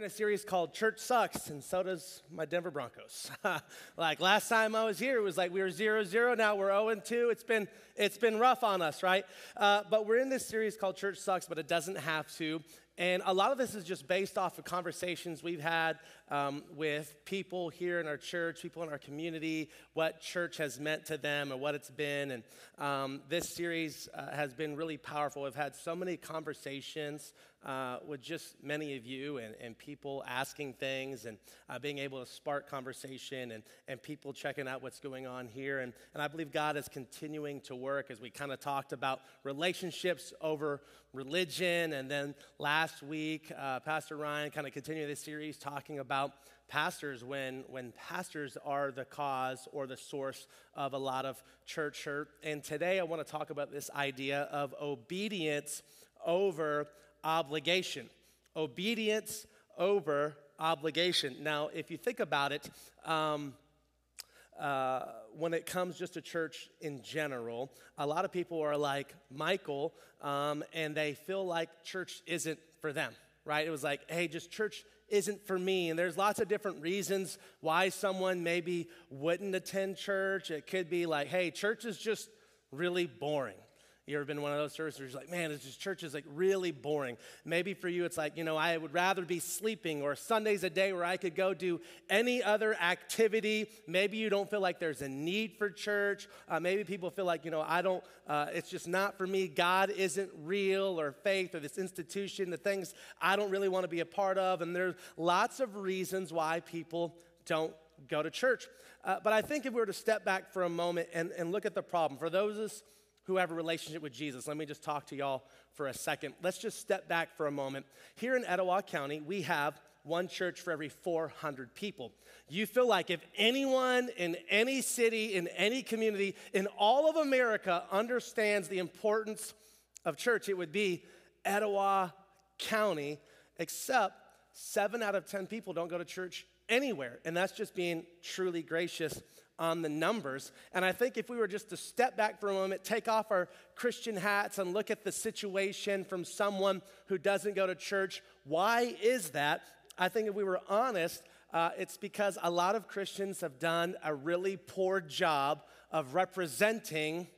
in a series called Church Sucks, and so does my Denver Broncos. like last time I was here, it was like we were 0 0, now we're 0 2. It's been, it's been rough on us, right? Uh, but we're in this series called Church Sucks, but it doesn't have to. And a lot of this is just based off of conversations we've had um, with people here in our church, people in our community, what church has meant to them and what it's been. And um, this series uh, has been really powerful. We've had so many conversations uh, with just many of you and, and people asking things and uh, being able to spark conversation and, and people checking out what's going on here. And, and I believe God is continuing to work as we kind of talked about relationships over religion. And then last week, uh, Pastor Ryan kind of continued this series talking about pastors when, when pastors are the cause or the source of a lot of church hurt. And today I want to talk about this idea of obedience over obligation. Obedience over obligation. Now, if you think about it, um, uh, when it comes just to church in general, a lot of people are like Michael, um, and they feel like church isn't for them, right? It was like, hey, just church isn't for me. And there's lots of different reasons why someone maybe wouldn't attend church. It could be like, hey, church is just really boring. You ever been one of those services where you're like, man, this church is like really boring. Maybe for you, it's like, you know, I would rather be sleeping or Sunday's a day where I could go do any other activity. Maybe you don't feel like there's a need for church. Uh, maybe people feel like, you know, I don't, uh, it's just not for me. God isn't real or faith or this institution, the things I don't really want to be a part of. And there's lots of reasons why people don't go to church. Uh, but I think if we were to step back for a moment and, and look at the problem, for those of us who have a relationship with Jesus. Let me just talk to y'all for a second. Let's just step back for a moment. Here in Etowah County, we have one church for every 400 people. You feel like if anyone in any city, in any community, in all of America understands the importance of church, it would be Etowah County, except seven out of 10 people don't go to church anywhere. And that's just being truly gracious on the numbers. And I think if we were just to step back for a moment, take off our Christian hats, and look at the situation from someone who doesn't go to church, why is that? I think if we were honest, uh, it's because a lot of Christians have done a really poor job of representing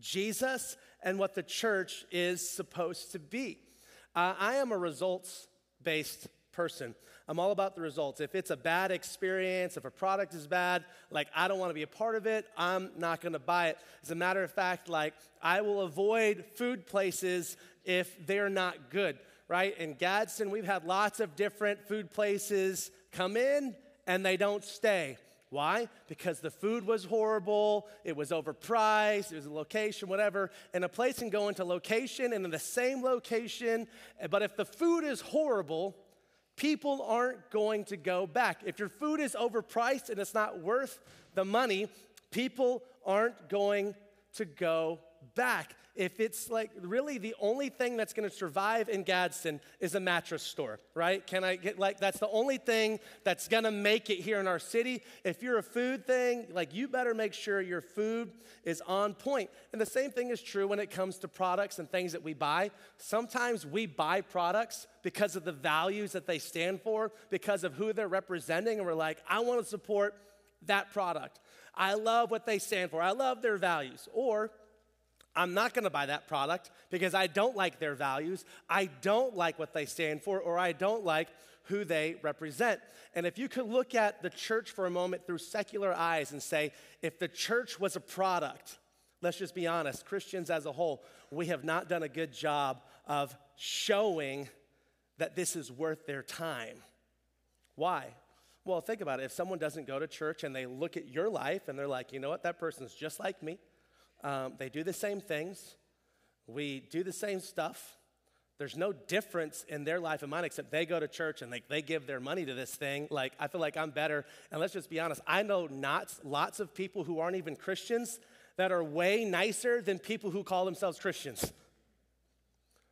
Jesus and what the church is supposed to be. Uh, I am a results based person. I'm all about the results. If it's a bad experience, if a product is bad, like I don't want to be a part of it, I'm not going to buy it. As a matter of fact, like I will avoid food places if they're not good, right? In Gadsden, we've had lots of different food places come in and they don't stay. Why? Because the food was horrible, it was overpriced, it was a location, whatever. And a place can go into location and in the same location, but if the food is horrible, people aren't going to go back. If your food is overpriced and it's not worth the money, people aren't going to go back. If it's like really the only thing that's going to survive in Gadsden is a mattress store, right? Can I get like that's the only thing that's going to make it here in our city. If you're a food thing, like you better make sure your food is on point. And the same thing is true when it comes to products and things that we buy. Sometimes we buy products because of the values that they stand for, because of who they're representing, and we're like, I want to support that product. I love what they stand for. I love their values. Or I'm not going to buy that product because I don't like their values, I don't like what they stand for, or I don't like who they represent. And if you could look at the church for a moment through secular eyes and say, if the church was a product, let's just be honest, Christians as a whole, we have not done a good job of showing that this is worth their time. Why? Well, think about it. If someone doesn't go to church and they look at your life and they're like, you know what, that person's just like me. Um, they do the same things. We do the same stuff. There's no difference in their life and mine except they go to church and like they give their money to this thing. Like I feel like I'm better. And let's just be honest. I know not lots of people who aren't even Christians that are way nicer than people who call themselves Christians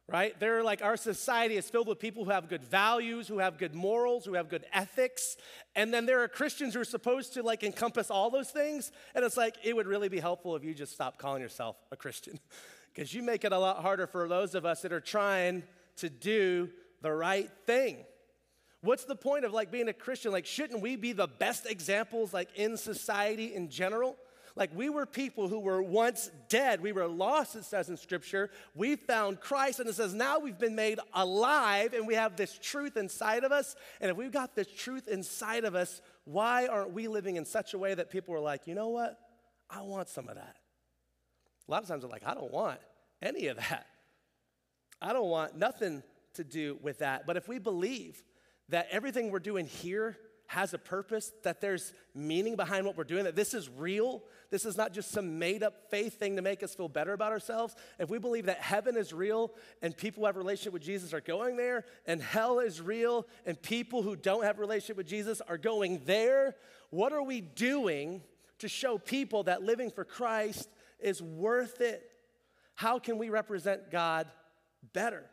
right? They're like our society is filled with people who have good values, who have good morals, who have good ethics. And then there are Christians who are supposed to like encompass all those things. And it's like, it would really be helpful if you just stop calling yourself a Christian because you make it a lot harder for those of us that are trying to do the right thing. What's the point of like being a Christian? Like, shouldn't we be the best examples like in society in general? Like we were people who were once dead. We were lost, it says in Scripture. We found Christ, and it says now we've been made alive and we have this truth inside of us. And if we've got this truth inside of us, why aren't we living in such a way that people are like, you know what? I want some of that. A lot of times they're like, I don't want any of that. I don't want nothing to do with that. But if we believe that everything we're doing here has a purpose, that there's meaning behind what we're doing, that this is real. This is not just some made up faith thing to make us feel better about ourselves. If we believe that heaven is real and people who have a relationship with Jesus are going there, and hell is real and people who don't have a relationship with Jesus are going there, what are we doing to show people that living for Christ is worth it? How can we represent God better?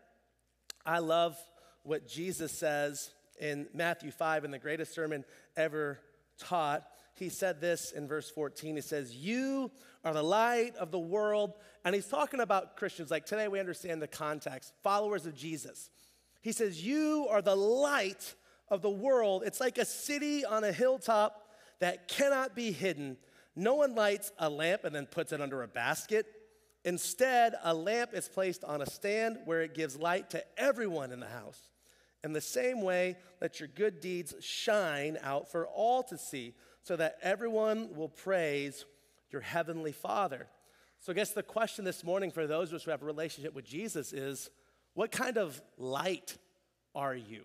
I love what Jesus says in Matthew 5 in the greatest sermon ever taught. He said this in verse 14. He says, You are the light of the world. And he's talking about Christians. Like today, we understand the context, followers of Jesus. He says, You are the light of the world. It's like a city on a hilltop that cannot be hidden. No one lights a lamp and then puts it under a basket. Instead, a lamp is placed on a stand where it gives light to everyone in the house. In the same way, let your good deeds shine out for all to see, so that everyone will praise your heavenly Father. So, I guess the question this morning for those of us who have a relationship with Jesus is what kind of light are you?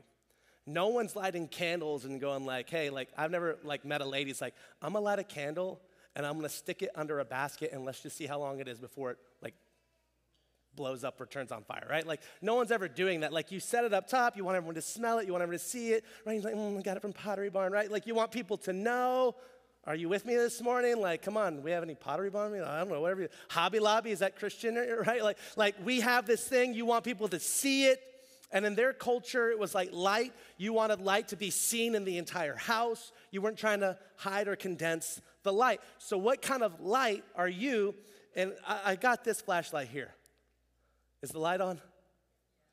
No one's lighting candles and going like, hey, like I've never like met a lady. It's like, I'm gonna light a candle and I'm gonna stick it under a basket and let's just see how long it is before it blows up or turns on fire, right? Like, no one's ever doing that. Like, you set it up top, you want everyone to smell it, you want everyone to see it, right? He's like, mm, I got it from Pottery Barn, right? Like, you want people to know. Are you with me this morning? Like, come on, we have any Pottery Barn? I don't know, whatever. You, Hobby Lobby, is that Christian, right? Like, like, we have this thing, you want people to see it. And in their culture, it was like light. You wanted light to be seen in the entire house. You weren't trying to hide or condense the light. So, what kind of light are you? And I, I got this flashlight here. Is the light on?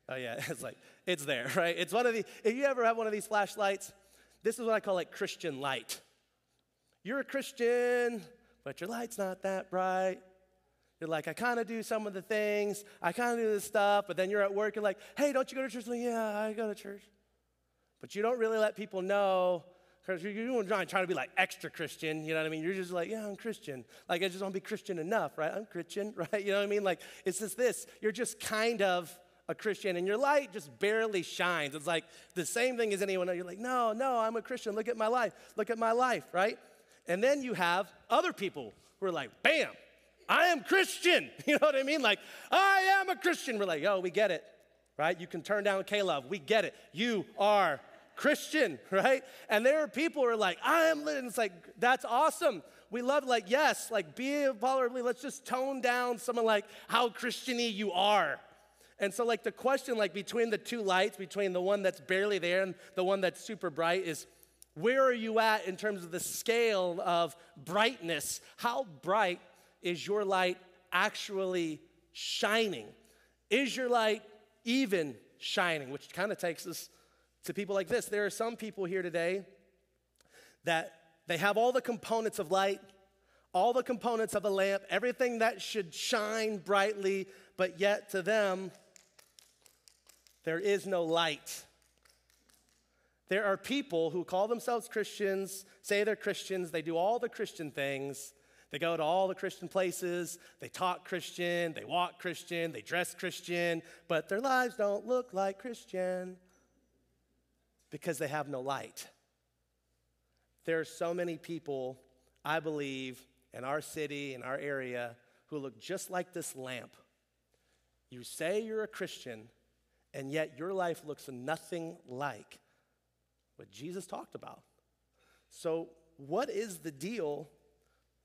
Oh, yeah, it's like, it's there, right? It's one of the, if you ever have one of these flashlights, this is what I call like Christian light. You're a Christian, but your light's not that bright. You're like, I kind of do some of the things, I kind of do this stuff, but then you're at work, you're like, hey, don't you go to church? Like, yeah, I go to church. But you don't really let people know because you're trying to be like extra Christian, you know what I mean? You're just like, yeah, I'm Christian. Like, I just want to be Christian enough, right? I'm Christian, right? You know what I mean? Like, it's just this. You're just kind of a Christian, and your light just barely shines. It's like the same thing as anyone else. You're like, no, no, I'm a Christian. Look at my life. Look at my life, right? And then you have other people who are like, bam, I am Christian. You know what I mean? Like, I am a Christian. We're like, yo, we get it, right? You can turn down K-Love. We get it. You are Christian, right? And there are people who are like, I am lit. And it's like, that's awesome. We love, like, yes, like, be a Let's just tone down someone like how Christiany you are. And so, like, the question, like, between the two lights, between the one that's barely there and the one that's super bright, is where are you at in terms of the scale of brightness? How bright is your light actually shining? Is your light even shining? Which kind of takes us to people like this. There are some people here today that they have all the components of light, all the components of a lamp, everything that should shine brightly, but yet to them, there is no light. There are people who call themselves Christians, say they're Christians, they do all the Christian things. They go to all the Christian places, they talk Christian, they walk Christian, they dress Christian, but their lives don't look like Christian because they have no light. There are so many people, I believe, in our city, in our area, who look just like this lamp. You say you're a Christian, and yet your life looks nothing like what Jesus talked about. So, what is the deal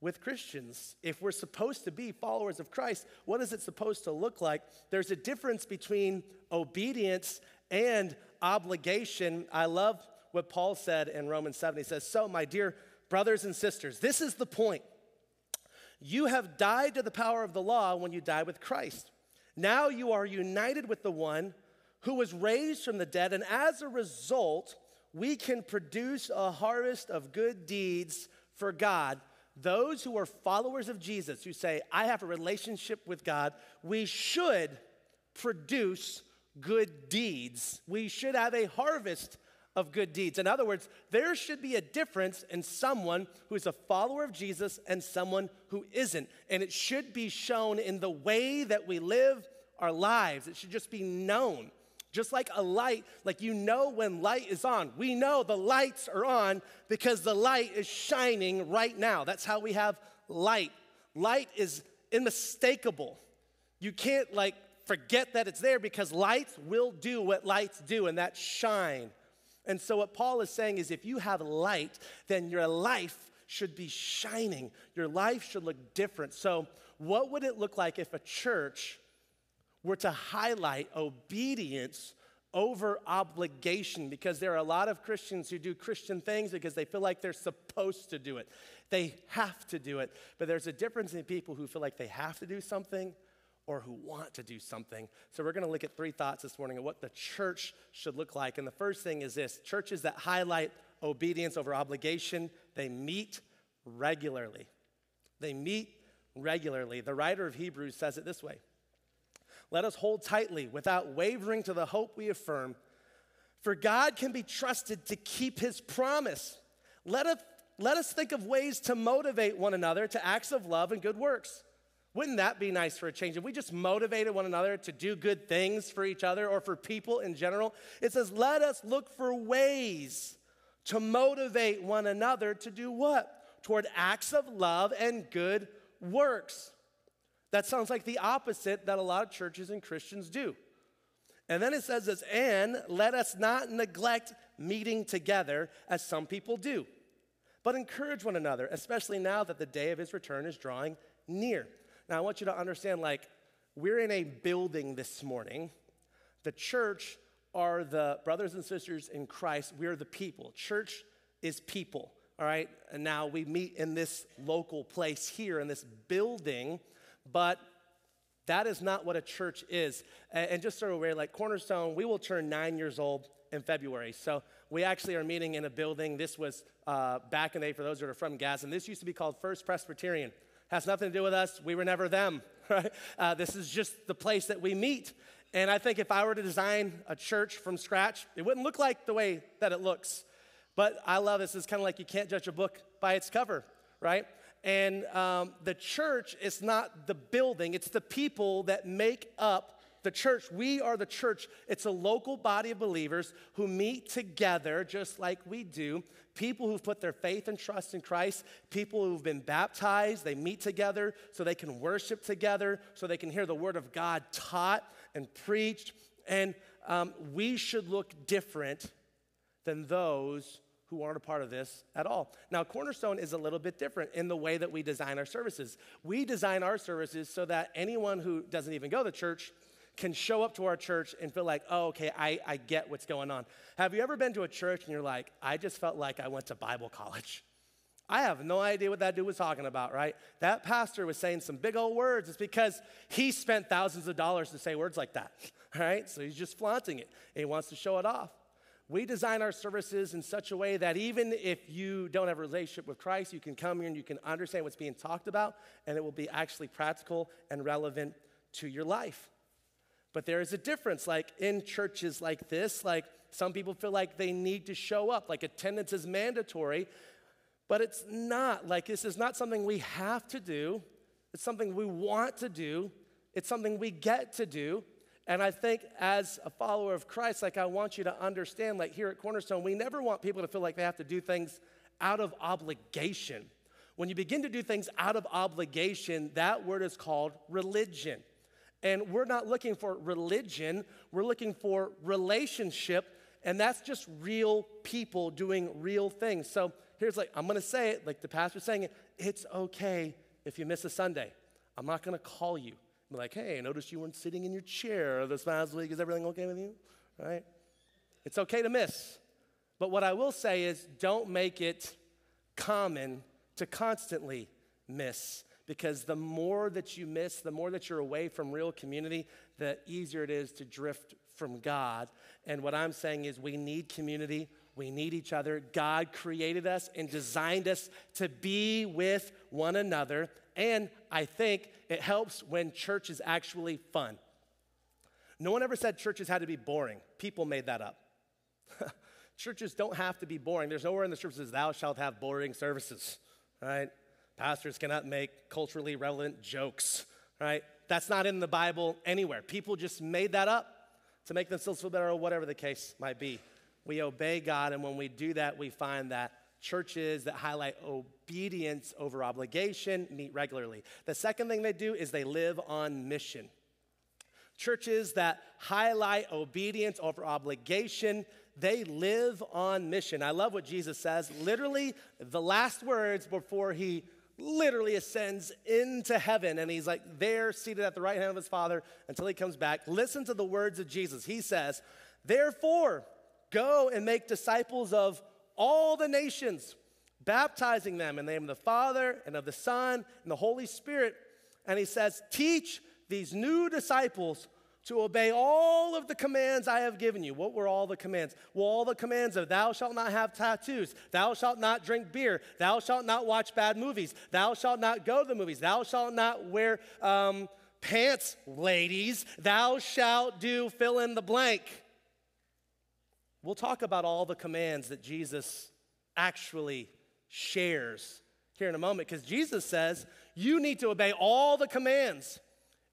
with Christians? If we're supposed to be followers of Christ, what is it supposed to look like? There's a difference between obedience and obligation. I love what Paul said in Romans 7. He says, So, my dear brothers and sisters, this is the point. You have died to the power of the law when you died with Christ. Now you are united with the one who was raised from the dead, and as a result, we can produce a harvest of good deeds for God. Those who are followers of Jesus, who say, I have a relationship with God, we should produce good deeds. We should have a harvest of good deeds. In other words, there should be a difference in someone who is a follower of Jesus and someone who isn't. And it should be shown in the way that we live our lives. It should just be known. Just like a light, like you know when light is on. We know the lights are on because the light is shining right now. That's how we have light. Light is unmistakable. You can't like forget that it's there because lights will do what lights do, and that's shine. And so, what Paul is saying is if you have light, then your life should be shining. Your life should look different. So, what would it look like if a church were to highlight obedience over obligation because there are a lot of Christians who do Christian things because they feel like they're supposed to do it. They have to do it. But there's a difference in people who feel like they have to do something or who want to do something. So we're going to look at three thoughts this morning of what the church should look like. And the first thing is this churches that highlight obedience over obligation, they meet regularly. They meet regularly. The writer of Hebrews says it this way let us hold tightly without wavering to the hope we affirm. For God can be trusted to keep his promise. Let us, let us think of ways to motivate one another to acts of love and good works. Wouldn't that be nice for a change? If we just motivated one another to do good things for each other or for people in general, it says, let us look for ways to motivate one another to do what? Toward acts of love and good works. That sounds like the opposite that a lot of churches and Christians do. And then it says this, and let us not neglect meeting together as some people do, but encourage one another, especially now that the day of his return is drawing near. Now, I want you to understand like, we're in a building this morning. The church are the brothers and sisters in Christ. We're the people. Church is people, all right? And now we meet in this local place here in this building but that is not what a church is. And just so we're like Cornerstone, we will turn nine years old in February. So we actually are meeting in a building. This was uh, back in the day for those that are from Gadsden. This used to be called First Presbyterian. Has nothing to do with us. We were never them, right? Uh, this is just the place that we meet. And I think if I were to design a church from scratch, it wouldn't look like the way that it looks. But I love this. It's kind of like you can't judge a book by its cover, right? And um, the church is not the building, it's the people that make up the church. We are the church. It's a local body of believers who meet together just like we do. People who've put their faith and trust in Christ, people who've been baptized, they meet together so they can worship together, so they can hear the word of God taught and preached. And um, we should look different than those who aren't a part of this at all. Now, Cornerstone is a little bit different in the way that we design our services. We design our services so that anyone who doesn't even go to church can show up to our church and feel like, oh, okay, I, I get what's going on. Have you ever been to a church and you're like, I just felt like I went to Bible college? I have no idea what that dude was talking about, right? That pastor was saying some big old words. It's because he spent thousands of dollars to say words like that, right? So he's just flaunting it. he wants to show it off. We design our services in such a way that even if you don't have a relationship with Christ, you can come here and you can understand what's being talked about, and it will be actually practical and relevant to your life. But there is a difference, like in churches like this, like some people feel like they need to show up, like attendance is mandatory, but it's not. Like this is not something we have to do, it's something we want to do, it's something we get to do. And I think as a follower of Christ, like I want you to understand, like here at Cornerstone, we never want people to feel like they have to do things out of obligation. When you begin to do things out of obligation, that word is called religion. And we're not looking for religion, we're looking for relationship, and that's just real people doing real things. So here's like, I'm gonna say it, like the pastor's saying it, it's okay if you miss a Sunday. I'm not gonna call you. Be like, hey, I noticed you weren't sitting in your chair this past week. Is everything okay with you? Right? It's okay to miss. But what I will say is don't make it common to constantly miss because the more that you miss, the more that you're away from real community, the easier it is to drift from God. And what I'm saying is we need community, We need each other. God created us and designed us to be with one another. And I think it helps when church is actually fun. No one ever said churches had to be boring. People made that up. churches don't have to be boring. There's nowhere in the scripture says, Thou shalt have boring services, right? Pastors cannot make culturally relevant jokes, right? That's not in the Bible anywhere. People just made that up to make themselves feel better or whatever the case might be. We obey God, and when we do that, we find that churches that highlight obedience over obligation meet regularly. The second thing they do is they live on mission. Churches that highlight obedience over obligation, they live on mission. I love what Jesus says. Literally, the last words before he literally ascends into heaven and he's like there seated at the right hand of his father until he comes back. Listen to the words of Jesus. He says, Therefore, go and make disciples of all the nations, baptizing them in the name of the Father and of the Son and the Holy Spirit. And he says, Teach these new disciples to obey all of the commands I have given you. What were all the commands? Well, all the commands of thou shalt not have tattoos, thou shalt not drink beer, thou shalt not watch bad movies, thou shalt not go to the movies, thou shalt not wear um, pants, ladies, thou shalt do fill in the blank. We'll talk about all the commands that Jesus actually shares here in a moment because Jesus says you need to obey all the commands.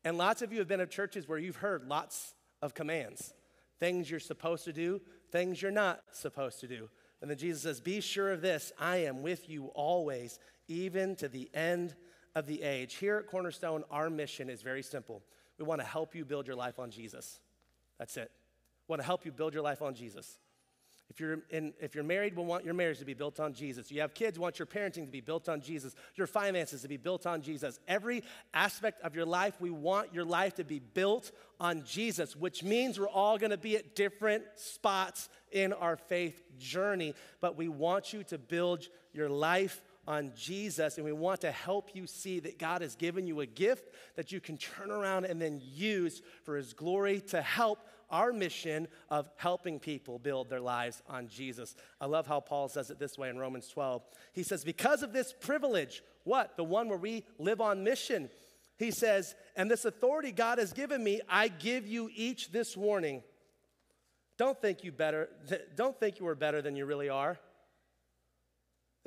And lots of you have been at churches where you've heard lots of commands things you're supposed to do, things you're not supposed to do. And then Jesus says, Be sure of this I am with you always, even to the end of the age. Here at Cornerstone, our mission is very simple. We want to help you build your life on Jesus. That's it. We want to help you build your life on Jesus. If you're, in, if you're married, we want your marriage to be built on Jesus. You have kids, want your parenting to be built on Jesus. Your finances to be built on Jesus. Every aspect of your life, we want your life to be built on Jesus, which means we're all going to be at different spots in our faith journey. But we want you to build your life on Jesus, and we want to help you see that God has given you a gift that you can turn around and then use for His glory to help our mission of helping people build their lives on Jesus. I love how Paul says it this way in Romans 12. He says, Because of this privilege, what? The one where we live on mission. He says, And this authority God has given me, I give you each this warning. Don't think you better, don't think you are better than you really are.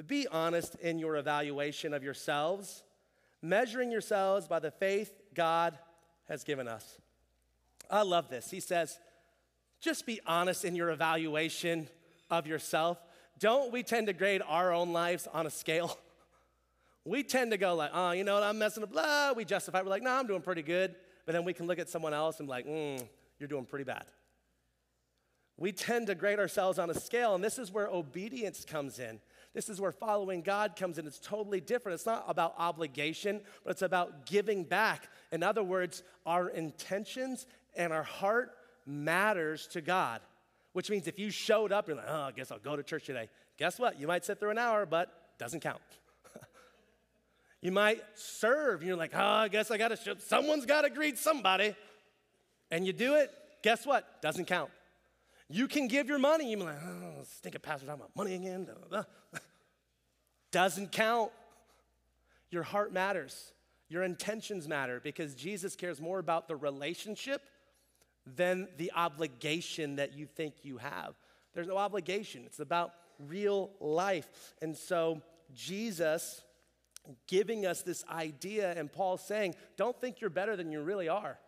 Be honest in your evaluation of yourselves, measuring yourselves by the faith God has given us. I love this. He says, just be honest in your evaluation of yourself. Don't we tend to grade our own lives on a scale? We tend to go like, oh, you know what, I'm messing up, blah. We justify, we're like, no, I'm doing pretty good. But then we can look at someone else and be like, mm, you're doing pretty bad. We tend to grade ourselves on a scale, and this is where obedience comes in. This is where following God comes in. It's totally different. It's not about obligation, but it's about giving back. In other words, our intentions and our heart matters to God, which means if you showed up, you're like, oh, I guess I'll go to church today. Guess what? You might sit through an hour, but doesn't count. you might serve, and you're like, oh, I guess I got to someone's got to greet somebody. And you do it, guess what? Doesn't count. You can give your money. You're like, oh, stinking pastor talking about money again. Doesn't count. Your heart matters. Your intentions matter because Jesus cares more about the relationship than the obligation that you think you have. There's no obligation, it's about real life. And so, Jesus giving us this idea, and Paul saying, don't think you're better than you really are.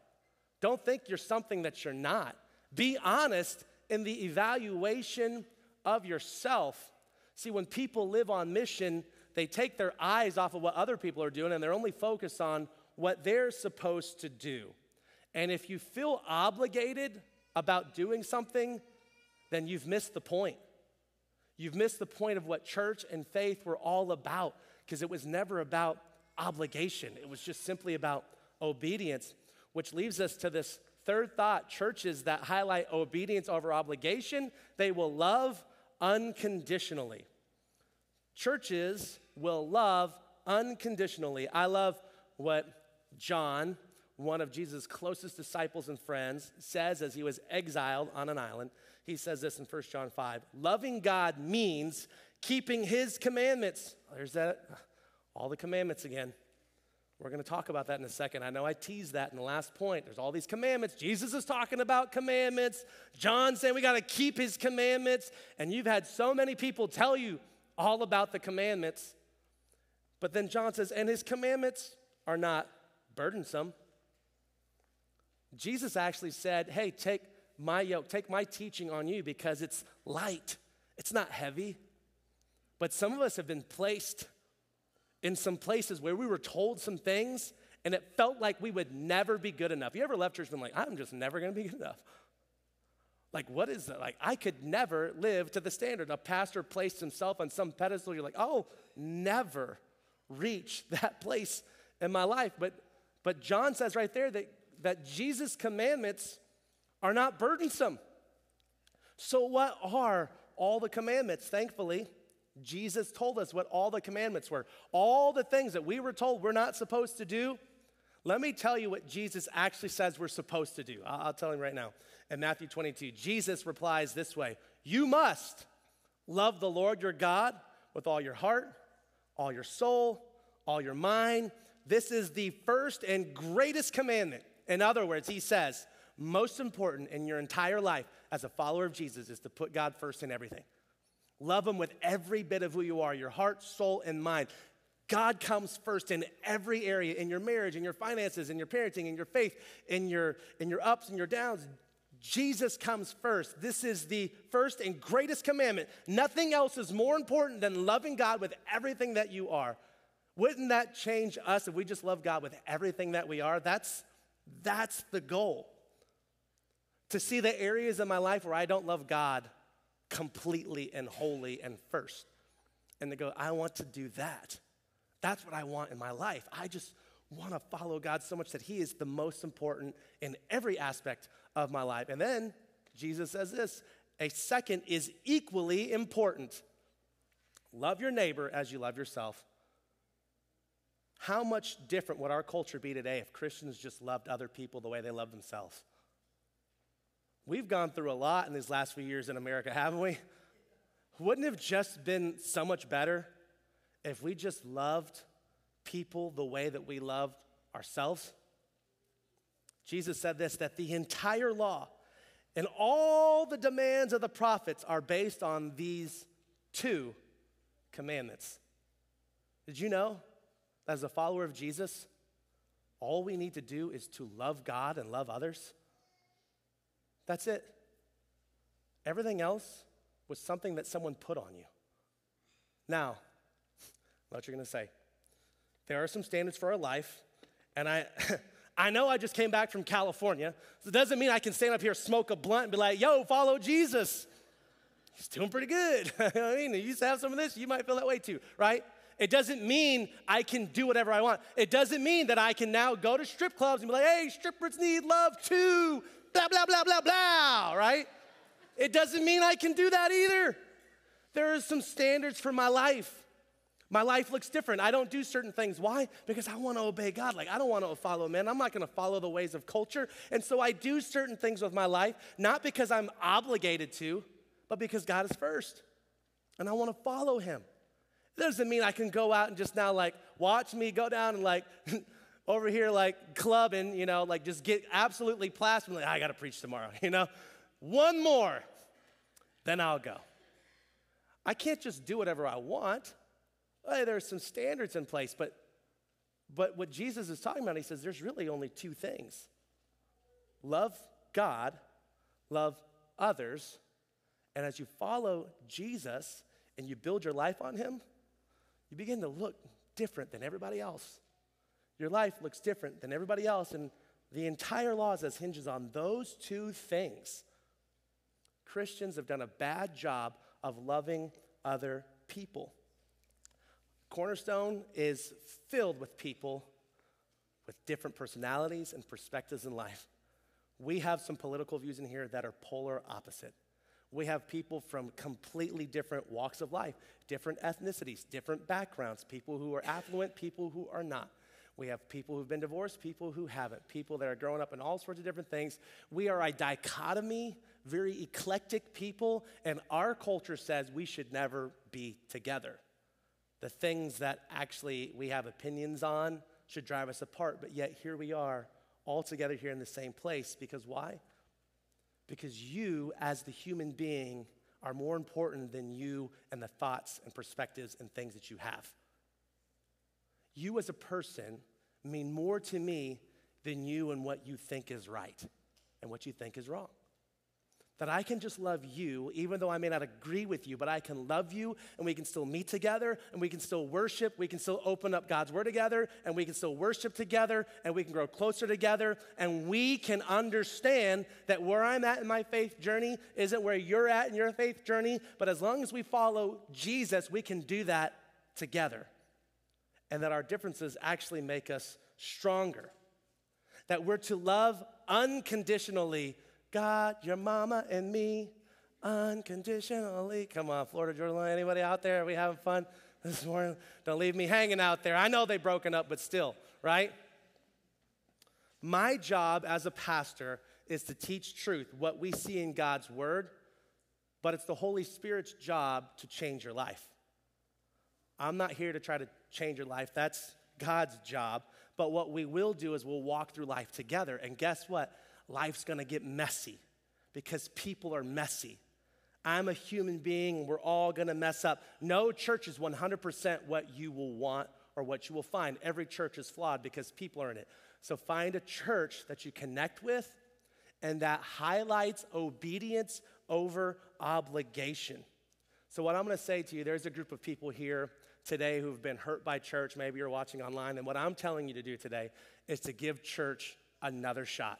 Don't think you're something that you're not. Be honest in the evaluation of yourself. See, when people live on mission, they take their eyes off of what other people are doing and they're only focused on what they're supposed to do. And if you feel obligated about doing something, then you've missed the point. You've missed the point of what church and faith were all about because it was never about obligation, it was just simply about obedience, which leaves us to this third thought churches that highlight obedience over obligation, they will love unconditionally. Churches will love unconditionally. I love what John one of Jesus' closest disciples and friends, says as he was exiled on an island. He says this in 1 John 5 Loving God means keeping his commandments. Oh, there's that, all the commandments again. We're going to talk about that in a second. I know I teased that in the last point. There's all these commandments. Jesus is talking about commandments. John saying we got to keep his commandments. And you've had so many people tell you all about the commandments. But then John says, and his commandments are not burdensome. Jesus actually said, hey, take my yoke, take my teaching on you because it's light, it's not heavy. But some of us have been placed in some places where we were told some things and it felt like we would never be good enough. You ever left church and been like, I'm just never gonna be good enough? Like, what is that? Like, I could never live to the standard. A pastor placed himself on some pedestal. You're like, oh, never reach that place in my life. But, but John says right there that, that Jesus' commandments are not burdensome. So, what are all the commandments? Thankfully, Jesus told us what all the commandments were. All the things that we were told we're not supposed to do. Let me tell you what Jesus actually says we're supposed to do. I'll, tell him right now. In Matthew 22, Jesus replies this way You must love the Lord your God with all your heart, all your soul, all your mind. This is the first and greatest commandment. In other words, he says, most important in your entire life as a follower of Jesus is to put God first in everything. Love Him with every bit of who you are, your heart, soul, and mind. God comes first in every area in your marriage, in your finances, in your parenting, in your faith, in your, in your ups and your downs. Jesus comes first. This is the first and greatest commandment. Nothing else is more important than loving God with everything that you are. Wouldn't that change us if we just love God with everything that we are? That's, that's the goal. To see the areas of my life where I don't love God completely and wholly and first. And to go, I want to do that. That's what I want in my life. I just want to follow God so much that He is the most important in every aspect of my life. And then Jesus says this a second is equally important love your neighbor as you love yourself. How much different would our culture be today if Christians just loved other people the way they love themselves? We've gone through a lot in these last few years in America, haven't we? Wouldn't have just been so much better if we just loved people the way that we love ourselves? Jesus said this that the entire law and all the demands of the prophets are based on these two commandments. Did you know, as a follower of Jesus, all we need to do is to love God and love others? That's it. Everything else was something that someone put on you. Now, what you're going to say. There are some standards for our life, and I, I know I just came back from California, so it doesn't mean I can stand up here, smoke a blunt, and be like, yo, follow Jesus. He's doing pretty good. I mean, you used to have some of this, you might feel that way too, right? It doesn't mean I can do whatever I want. It doesn't mean that I can now go to strip clubs and be like, hey, strippers need love too blah, blah, blah, blah, blah, right? It doesn't mean I can do that either. There are some standards for my life. My life looks different. I don't do certain things. Why? Because I want to obey God. Like, I don't want to follow men. I'm not going to follow the ways of culture. And so I do certain things with my life, not because I'm obligated to, but because God is first. And I want to follow Him. It doesn't mean I can go out and just now, like, watch me go down and, like, over here like clubbing, you know, like just get absolutely plastered. Like, I got to preach tomorrow, you know. One more, then I'll go. I can't just do whatever I want. Hey, there's some standards in place, but but what Jesus is talking about, he says there's really only two things. Love God, love others, and as you follow Jesus and you build your life on him, you begin to look different than everybody else your life looks different than everybody else. And the entire law says hinges on those two things. Christians have done a bad job of loving other people. Cornerstone is filled with people with different personalities and perspectives in life. We have some political views in here that are polar opposite. We have people from completely different walks of life, different ethnicities, different backgrounds, people who are affluent, people who are not. We have people who've been divorced, people who haven't, people that are growing up in all sorts of different things. We are a dichotomy very eclectic people, and our culture says we should never be together. The things that actually we have opinions on should drive us apart, but yet here we are, all together here in the same place. Because why? Because you, as the human being, are more important than you and the thoughts and perspectives and things that you have. You, as a person, mean more to me than you and what you think is right and what you think is wrong. That I can just love you, even though I may not agree with you, but I can love you and we can still meet together and we can still worship. We can still open up God's word together and we can still worship together and we can grow closer together and we can understand that where I'm at in my faith journey isn't where you're at in your faith journey, but as long as we follow Jesus, we can do that together. And that our differences actually make us stronger. That we're to love unconditionally God, your mama, and me unconditionally. Come on, Florida Georgia Line. Anybody out there? Are we having fun this morning? Don't leave me hanging out there. I know they've broken up, but still, right? My job as a pastor is to teach truth, what we see in God's word, but it's the Holy Spirit's job to change your life. I'm not here to try to change your life. That's God's job. But what we will do is we'll walk through life together. And guess what? Life's gonna get messy because people are messy. I'm a human being, we're all gonna mess up. No church is 100% what you will want or what you will find. Every church is flawed because people are in it. So find a church that you connect with and that highlights obedience over obligation. So, what I'm gonna say to you, there's a group of people here today who've been hurt by church. Maybe you're watching online. And what I'm telling you to do today is to give church another shot,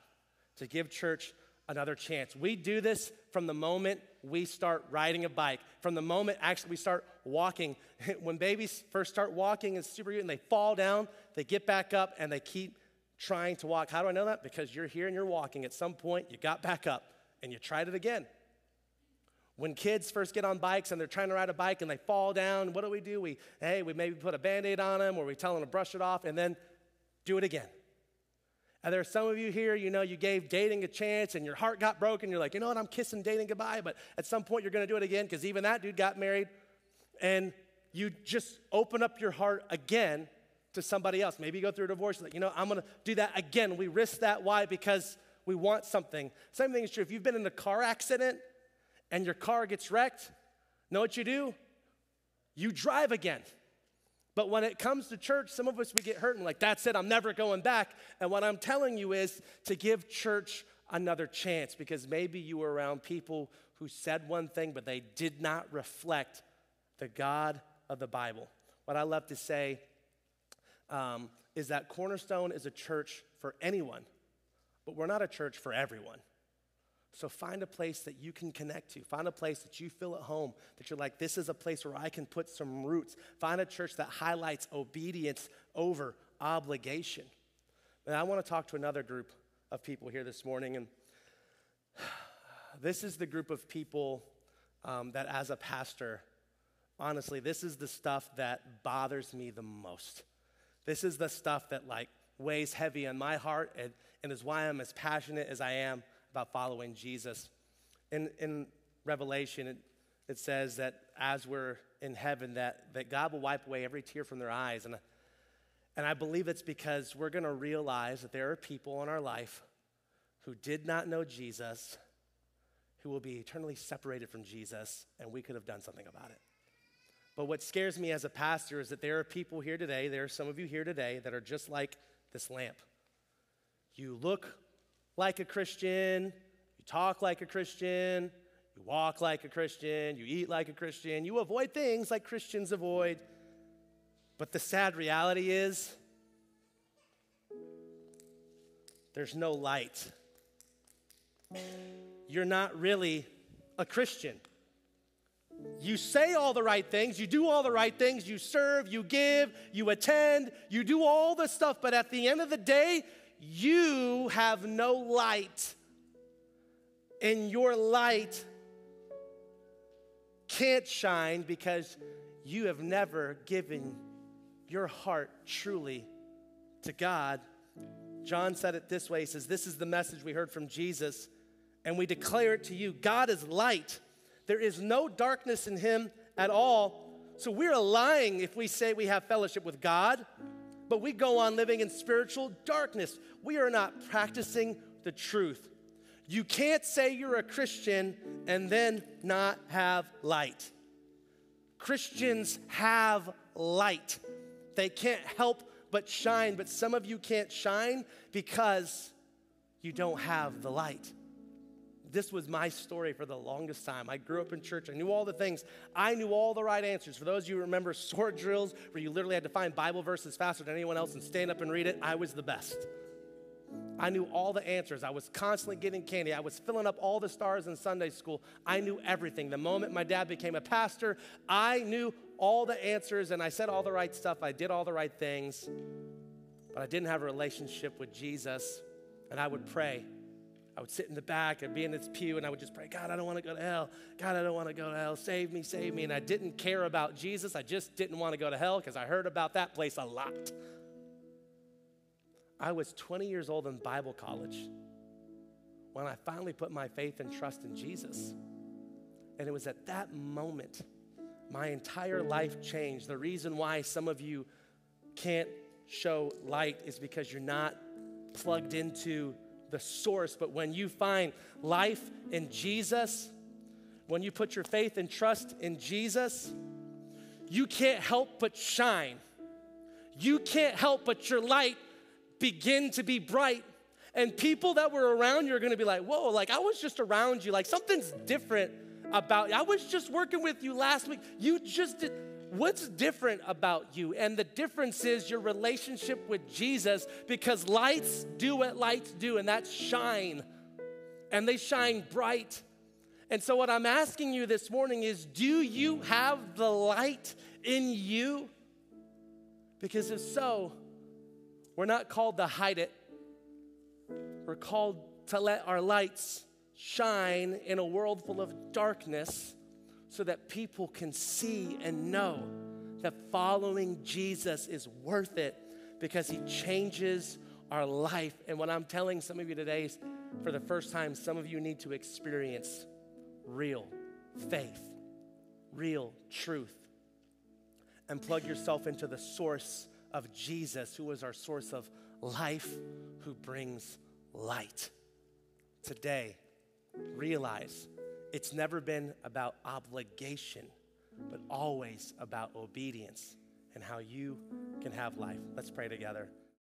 to give church another chance. We do this from the moment we start riding a bike, from the moment actually we start walking. when babies first start walking, it's super cute, and they fall down, they get back up, and they keep trying to walk. How do I know that? Because you're here and you're walking. At some point, you got back up and you tried it again. When kids first get on bikes and they're trying to ride a bike and they fall down, what do we do? We, hey, we maybe put a band aid on them or we tell them to brush it off and then do it again. And there are some of you here, you know, you gave dating a chance and your heart got broken. You're like, you know what, I'm kissing dating goodbye, but at some point you're gonna do it again because even that dude got married. And you just open up your heart again to somebody else. Maybe you go through a divorce, like, you know, I'm gonna do that again. We risk that. Why? Because we want something. Same thing is true. If you've been in a car accident and your car gets wrecked, know what you do? You drive again. But when it comes to church, some of us we get hurt and like, that's it, I'm never going back. And what I'm telling you is to give church another chance because maybe you were around people who said one thing, but they did not reflect the God of the Bible. What I love to say um, is that Cornerstone is a church for anyone, but we're not a church for everyone. So find a place that you can connect to. Find a place that you feel at home, that you're like, this is a place where I can put some roots. Find a church that highlights obedience over obligation. And I want to talk to another group of people here this morning. And this is the group of people um, that, as a pastor, honestly, this is the stuff that bothers me the most. This is the stuff that, like, weighs heavy on my heart and, and is why I'm as passionate as I am about following Jesus. In, in Revelation, it, it says that as we're in heaven, that, that God will wipe away every tear from their eyes. And, and I believe it's because we're going to realize that there are people in our life who did not know Jesus, who will be eternally separated from Jesus, and we could have done something about it. But what scares me as a pastor is that there are people here today, there are some of you here today that are just like this lamp. You look like a Christian, you talk like a Christian, you walk like a Christian, you eat like a Christian, you avoid things like Christians avoid. But the sad reality is, there's no light. You're not really a Christian. You say all the right things, you do all the right things, you serve, you give, you attend, you do all the stuff, but at the end of the day, you have no light, and your light can't shine because you have never given your heart truly to God. John said it this way He says, This is the message we heard from Jesus, and we declare it to you. God is light. There is no darkness in him at all. So we're lying if we say we have fellowship with God, but we go on living in spiritual darkness. We are not practicing the truth. You can't say you're a Christian and then not have light. Christians have light. They can't help but shine, but some of you can't shine because you don't have the light. This was my story for the longest time. I grew up in church. I knew all the things. I knew all the right answers. For those of you who remember sword drills where you literally had to find Bible verses faster than anyone else and stand up and read it, I was the best. I knew all the answers. I was constantly getting candy. I was filling up all the stars in Sunday school. I knew everything. The moment my dad became a pastor, I knew all the answers and I said all the right stuff. I did all the right things. But I didn't have a relationship with Jesus. And I would pray. I would sit in the back, I'd be in this pew, and I would just pray, God, I don't want to go to hell. God, I don't want to go to hell. Save me, save me. And I didn't care about Jesus. I just didn't want to go to hell because I heard about that place a lot. I was 20 years old in Bible college when I finally put my faith and trust in Jesus. And it was at that moment my entire life changed. The reason why some of you can't show light is because you're not plugged into the source. But when you find life in Jesus, when you put your faith and trust in Jesus, you can't help but shine. You can't help but your light begin to be bright. And people that were around you are gonna be like, whoa, like I was just around you, like something's different about you. I was just working with you last week. You just did. What's different about you? And the difference is your relationship with Jesus because lights do what lights do, and that's shine. And they shine bright. And so, what I'm asking you this morning is do you have the light in you? Because if so, we're not called to hide it, we're called to let our lights shine in a world full of darkness so that people can see and know that following Jesus is worth it because he changes our life. And what I'm telling some of you today is for the first time, some of you need to experience real faith, real truth, and plug yourself into the source of Jesus, who is our source of life, who brings light. Today, realize it's never been about obligation, but always about obedience and how you can have life. Let's pray together.